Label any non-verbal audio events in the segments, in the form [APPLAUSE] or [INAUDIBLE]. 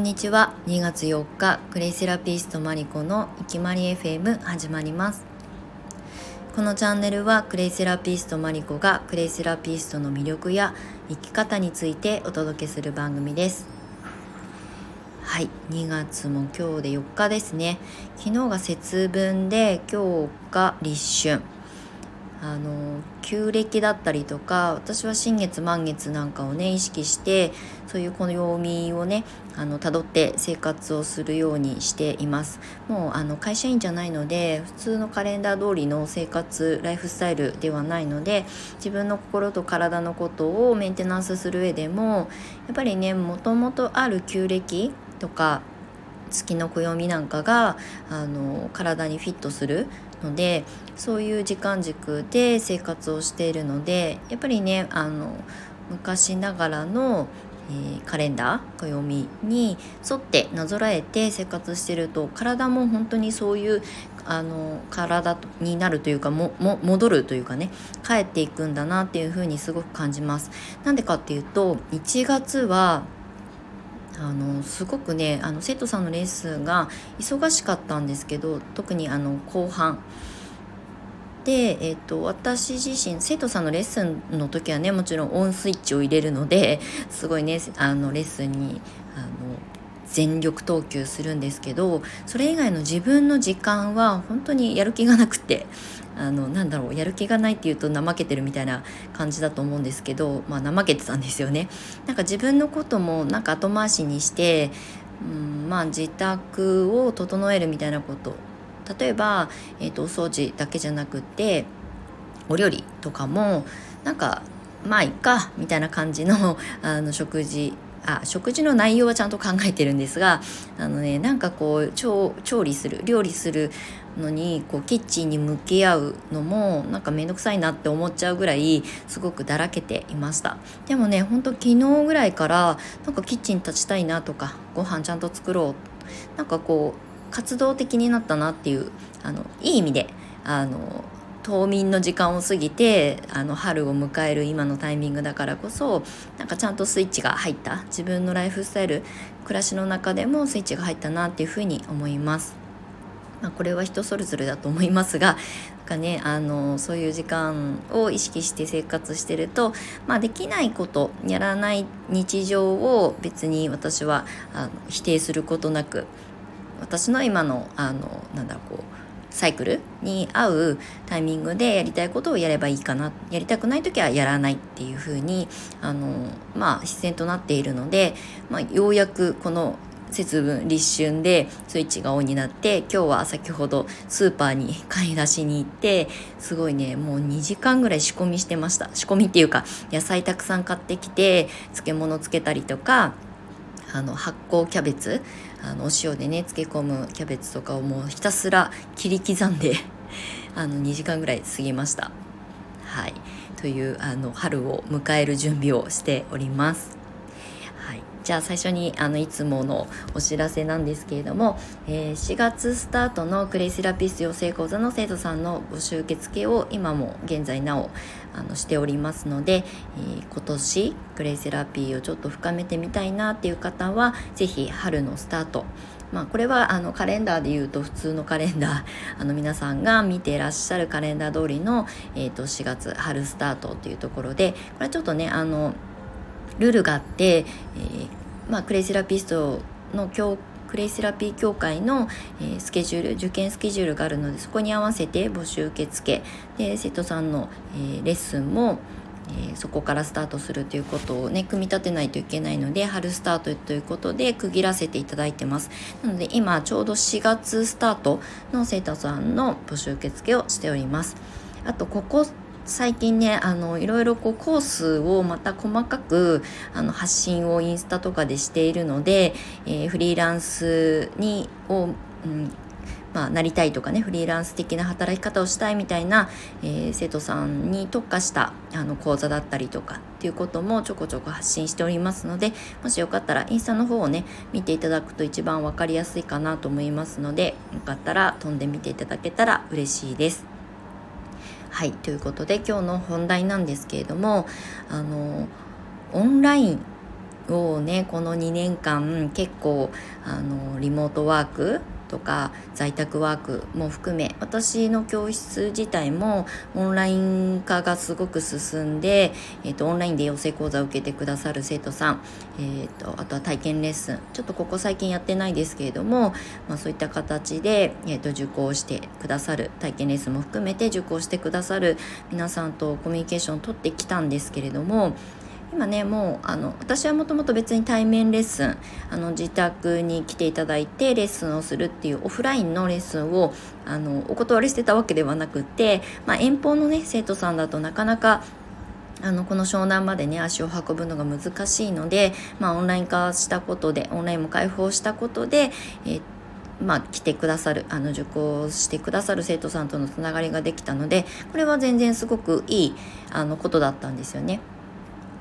んにちは。2月4日クレイセラピストマリコのいきまり FM 始まります。このチャンネルはクレイセラピストマリコがクレイセラピストの魅力や生き方についてお届けする番組です。はい2月も今日で4日ですね。昨日が節分で今日が立春。あの旧暦だったりとか私は新月満月なんかをね意識してそういう暦をねあの辿って生活をするようにしています。もうあの会社員じゃないので普通のカレンダー通りの生活ライフスタイルではないので自分の心と体のことをメンテナンスする上でもやっぱりねもともとある旧暦とか月の暦なんかがあの体にフィットするのでそういう時間軸で生活をしているのでやっぱりねあの昔ながらの、えー、カレンダー暦に沿ってなぞらえて生活してると体も本当にそういうあの体になるというかも戻るというかね帰っていくんだなっていうふうにすごく感じます。なんでかっていうと1月はあのすごくねあの生徒さんのレッスンが忙しかったんですけど特にあの後半。で、えーと、私自身生徒さんのレッスンの時はねもちろんオンスイッチを入れるのですごいねあのレッスンにあの全力投球するんですけどそれ以外の自分の時間は本当にやる気がなくて。あのなんだろうやる気がないっていうと怠けてるみたいな感じだと思うんですけど、まあ、怠けてたんですよね。なんか自分のこともなんか後回しにして、うんまあ、自宅を整えるみたいなこと例えば、えーと、お掃除だけじゃなくてお料理とかもなんかまあいっかみたいな感じの [LAUGHS] あの食事あ食事の内容はちゃんと考えてるんですがあのねなんかこう調理する料理するのにこうキッチンに向き合うのもなんか面倒くさいなって思っちゃうぐらいすごくだらけていました。でもねほんと昨日ぐらいからなんかキッチン立ちたいなとかご飯ちゃんと作ろう。なんかこう活動的になったなっていうあのいい意味であの冬眠の時間を過ぎてあの春を迎える今のタイミングだからこそなんかちゃんとスイッチが入った。自分のライフスタイル暮らしの中でもスイッチが入ったなっていうふうに思います。まあ、これは人それぞれだと思いますがなんか、ね、あのそういう時間を意識して生活してると、まあ、できないことやらない日常を別に私はあの否定することなく私の今のあのなんだろうこうサイクルに合うタイミングでやりたいことをやればいいかなやりたくない時はやらないっていう風にあのまあ自然となっているので、まあ、ようやくこの節分立春でスイッチがオンになって今日は先ほどスーパーに買い出しに行ってすごいねもう2時間ぐらい仕込みしてました仕込みっていうか野菜たくさん買ってきて漬物つけたりとかあの発酵キャベツあのお塩でね漬け込むキャベツとかをもうひたすら切り刻んで [LAUGHS] あの2時間ぐらい過ぎました。はいというあの春を迎える準備をしております。じゃあ最初にあのいつものお知らせなんですけれども、えー、4月スタートのクレイセラピス養成講座の生徒さんの募集受付を今も現在なおあのしておりますので、えー、今年クレイセラピーをちょっと深めてみたいなっていう方は是非春のスタート。まあ、これはあのカレンダーでいうと普通のカレンダー [LAUGHS] あの皆さんが見ていらっしゃるカレンダー通りの、えー、と4月春スタートというところでこれはちょっとねあのルールがあって、えーまあ、クレイセラピストの教クレイセラピー協会の、え、スケジュール受験スケジュールがあるのでそこに合わせて募集受付。で生徒さんの、え、レッスンも、え、そこからスタートするということをね組み立てないといけないので春スタートということで区切らせていただいてます。なので今ちょうど4月スタートの生徒さんの募集受付をしております。あとここ最近ねあのいろいろこうコースをまた細かくあの発信をインスタとかでしているので、えー、フリーランスにを、うんまあ、なりたいとかねフリーランス的な働き方をしたいみたいな、えー、生徒さんに特化したあの講座だったりとかっていうこともちょこちょこ発信しておりますのでもしよかったらインスタの方をね見ていただくと一番分かりやすいかなと思いますのでよかったら飛んでみていただけたら嬉しいです。はいということで今日の本題なんですけれどもあのオンラインをねこの2年間結構あのリモートワークとか在宅ワークも含め私の教室自体もオンライン化がすごく進んで、えーと、オンラインで養成講座を受けてくださる生徒さん、えーと、あとは体験レッスンちょっとここ最近やってないですけれども、まあ、そういった形で、えーと受講してくださる体験レッスンも含めて受講してくださる皆さんとコミュニケーションを取ってきたんですけれども今ねもうあの私はもともと別に対面レッスンあの自宅に来ていただいてレッスンをするっていうオフラインのレッスンをあのお断りしてたわけではなくて、まあ、遠方のね生徒さんだとなかなかあのこの湘南までね足を運ぶのが難しいので、まあ、オンライン化したことでオンラインも開放したことで、えーまあ、来てくださるあの受講してくださる生徒さんとのつながりができたのでこれは全然すごくいいあのことだったんですよね。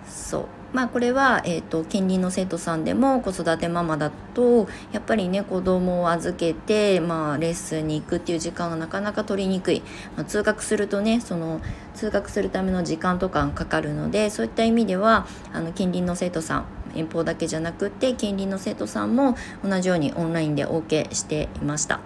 そうまあこれは、えーと、近隣の生徒さんでも子育てママだとやっぱりね子供を預けて、まあ、レッスンに行くっていう時間がなかなか取りにくい、まあ、通学するとねその通学するための時間とかかかるのでそういった意味ではあの近隣の生徒さん遠方だけじゃなくって近隣の生徒さんも同じようにオンラインでお受けしていました。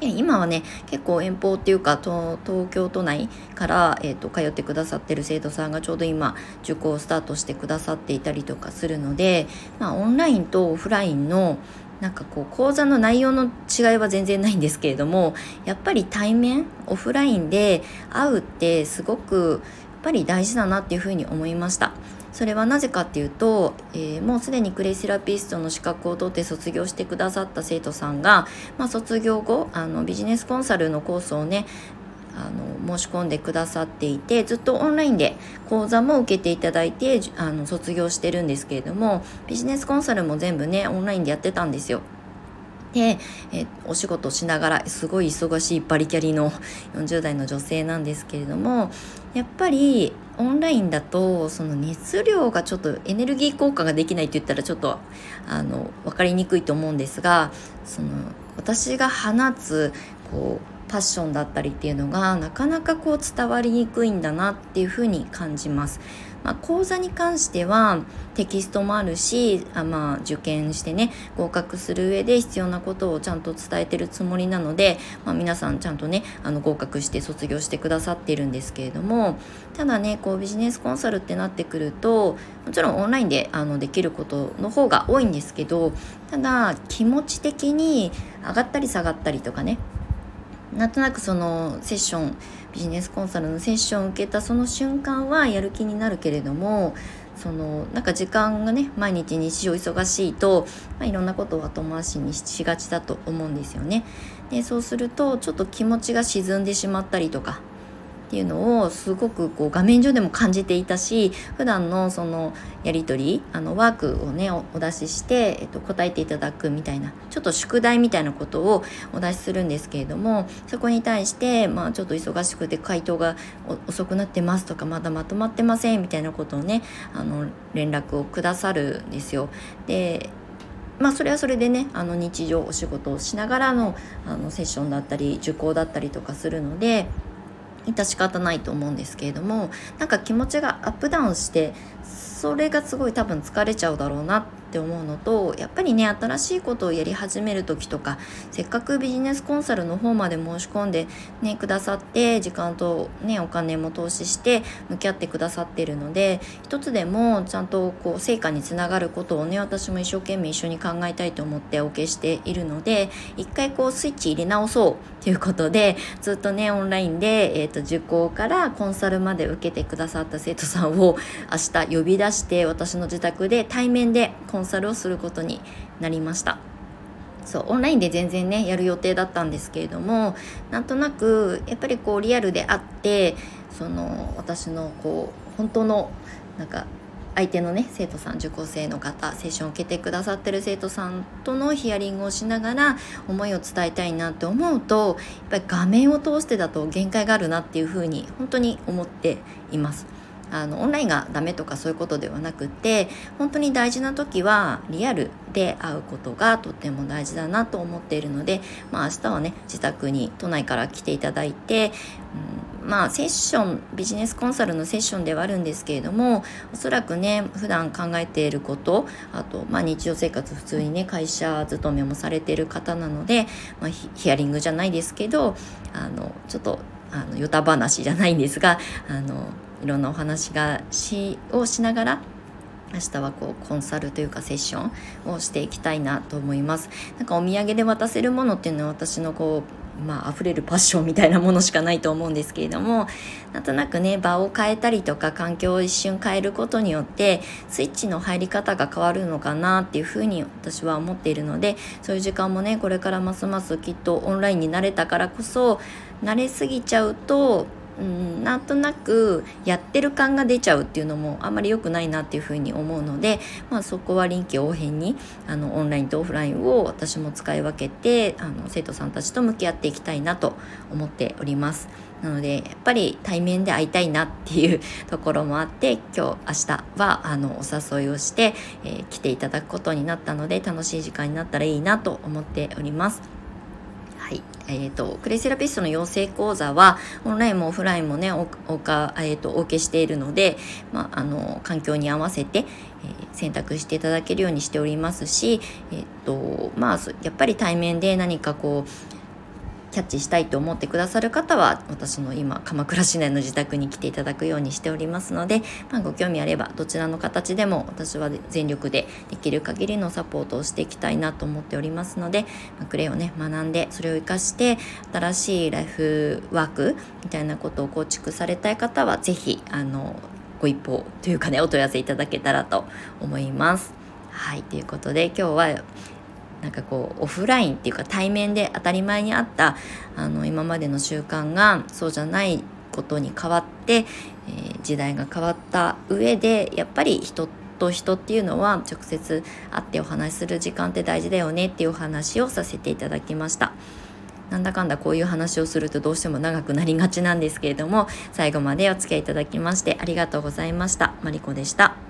今はね結構遠方っていうか東京都内から、えーと、通ってくださってる生徒さんがちょうど今受講をスタートしてくださっていたりとかするので、まあ、オンラインとオフラインのなんかこう講座の内容の違いは全然ないんですけれどもやっぱり対面オフラインで会うってすごくやっぱり大事だなっていうふうに思いました。それはなぜかっていうと、えー、もうすでにクレイセラピストの資格を取って卒業してくださった生徒さんが、まあ、卒業後あのビジネスコンサルのコースをねあの申し込んでくださっていてずっとオンラインで講座も受けていただいてあの卒業してるんですけれどもビジネスコンサルも全部ねオンラインでやってたんですよ。で、えお仕事しながらすごい忙しいバリキャリの40代の女性なんですけれどもやっぱりオンラインだとその熱量がちょっとエネルギー効果ができないって言ったらちょっとあの分かりにくいと思うんですがその私が放つこうパッションだったりっていうのがなかなかこう伝わりにくいんだなっていうふうに感じます。まあ、講座に関してはテキストもあるしあ、まあ、受験してね合格する上で必要なことをちゃんと伝えてるつもりなので、まあ、皆さんちゃんとねあの合格して卒業してくださってるんですけれどもただねこうビジネスコンサルってなってくるともちろんオンラインであのできることの方が多いんですけどただ気持ち的に上がったり下がったりとかねなんとなくそのセッションビジネスコンサルのセッションを受けたその瞬間はやる気になるけれどもそのなんか時間がね毎日日常忙しいと、まあ、いろんなことを後回しにしがちだと思うんですよね。でそうするとちょっと気持ちが沈んでしまったりとかっていうのをすごくこう画面上でも感じていたし普段のそのやり取りあのワークをねお出しして、えっと、答えていただくみたいなちょっと宿題みたいなことをお出しするんですけれどもそこに対して、まあ、ちょっと忙しくて回答が遅くなってますとかまだまとまってませんみたいなことをねあの連絡をくださるんですよ。でまあそれはそれでねあの日常お仕事をしながらのあのセッションだったり受講だったりとかするので致し方ないと思うんですけれどもなんか気持ちがアップダウンしてそれがすごい多分疲れちゃうだろうなって思うのとやっぱりね新しいことをやり始める時とかせっかくビジネスコンサルの方まで申し込んでねくださって時間とねお金も投資して向き合ってくださってるので一つでもちゃんとこう成果につながることをね私も一生懸命一緒に考えたいと思ってお受けしているので一回こうスイッチ入れ直そうということでずっとねオンラインで、えーと、受講からコンサルまで受けてくださった生徒さんを明日呼び出して私の自宅で対面でコンサルをすることになりましたそうオンラインで全然ねやる予定だったんですけれどもなんとなくやっぱりこうリアルであってその私のこう本当のなんか相手のね生徒さん受講生の方セッションを受けてくださってる生徒さんとのヒアリングをしながら思いを伝えたいなって思うとやっぱり画面を通してだと限界があるなっていうふうに本当に思っています。あのオンラインがダメとかそういうことではなくて本当に大事な時はリアルで会うことがとっても大事だなと思っているので、まあ、明日はね自宅に都内から来ていただいて、うんまあセッションビジネスコンサルのセッションではあるんですけれどもおそらくね普段考えていることあと、まあ、日常生活普通にね会社勤めもされている方なので、まあ、ヒアリングじゃないですけどあのちょっとあのヨタ話じゃないんですがあのいろんなお話がしをしながら明日はこうコンサルというかセッションをしていきたいなと思います。なんかお土産で渡せるものっていうのは私のこうまあ溢れるパッションみたいなものしかないと思うんですけれどもなんとなくね場を変えたりとか環境を一瞬変えることによってスイッチの入り方が変わるのかなっていうふうに私は思っているのでそういう時間もねこれからますますきっとオンラインになれたからこそ慣れすぎちゃうとうん、なんとなくやってる感が出ちゃうっていうのもあんまり良くないなっていうふうに思うので、まあ、そこは臨機応変にあのオンラインとオフラインを私も使い分けてあの生徒さんたちと向き合っていきたいなと思っております。なのでやっぱり対面で会いたいなっていう [LAUGHS] ところもあって今日明日はあのお誘いをして、えー、来ていただくことになったので楽しい時間になったらいいなと思っております。えーと、クレイセラピストの養成講座はオンラインもオフラインもねおおか、えーと、お受けしているので、まあ、あの環境に合わせて、えー、選択していただけるようにしておりますし、えーとまあ、やっぱり対面で何かこうキャッチしたいと思ってくださる方は私の今鎌倉市内の自宅に来ていただくようにしておりますので、まあ、ご興味あればどちらの形でも私は全力でできる限りのサポートをしていきたいなと思っておりますので、まあ、クレイをね学んでそれを生かして新しいライフワークみたいなことを構築されたい方は是非あのご一報というかねお問い合わせいただけたらと思います。はいということで今日はなんかこうオフラインっていうか対面で当たり前にあったあの今までの習慣がそうじゃないことに変わって、えー、時代が変わった上でやっぱり人と人っていうのは直接会ってお話しする時間って大事だよねっていうお話をさせていただきました。なんだかんだこういう話をするとどうしても長くなりがちなんですけれども最後までお付き合いいただきましてありがとうございました。マリコでした。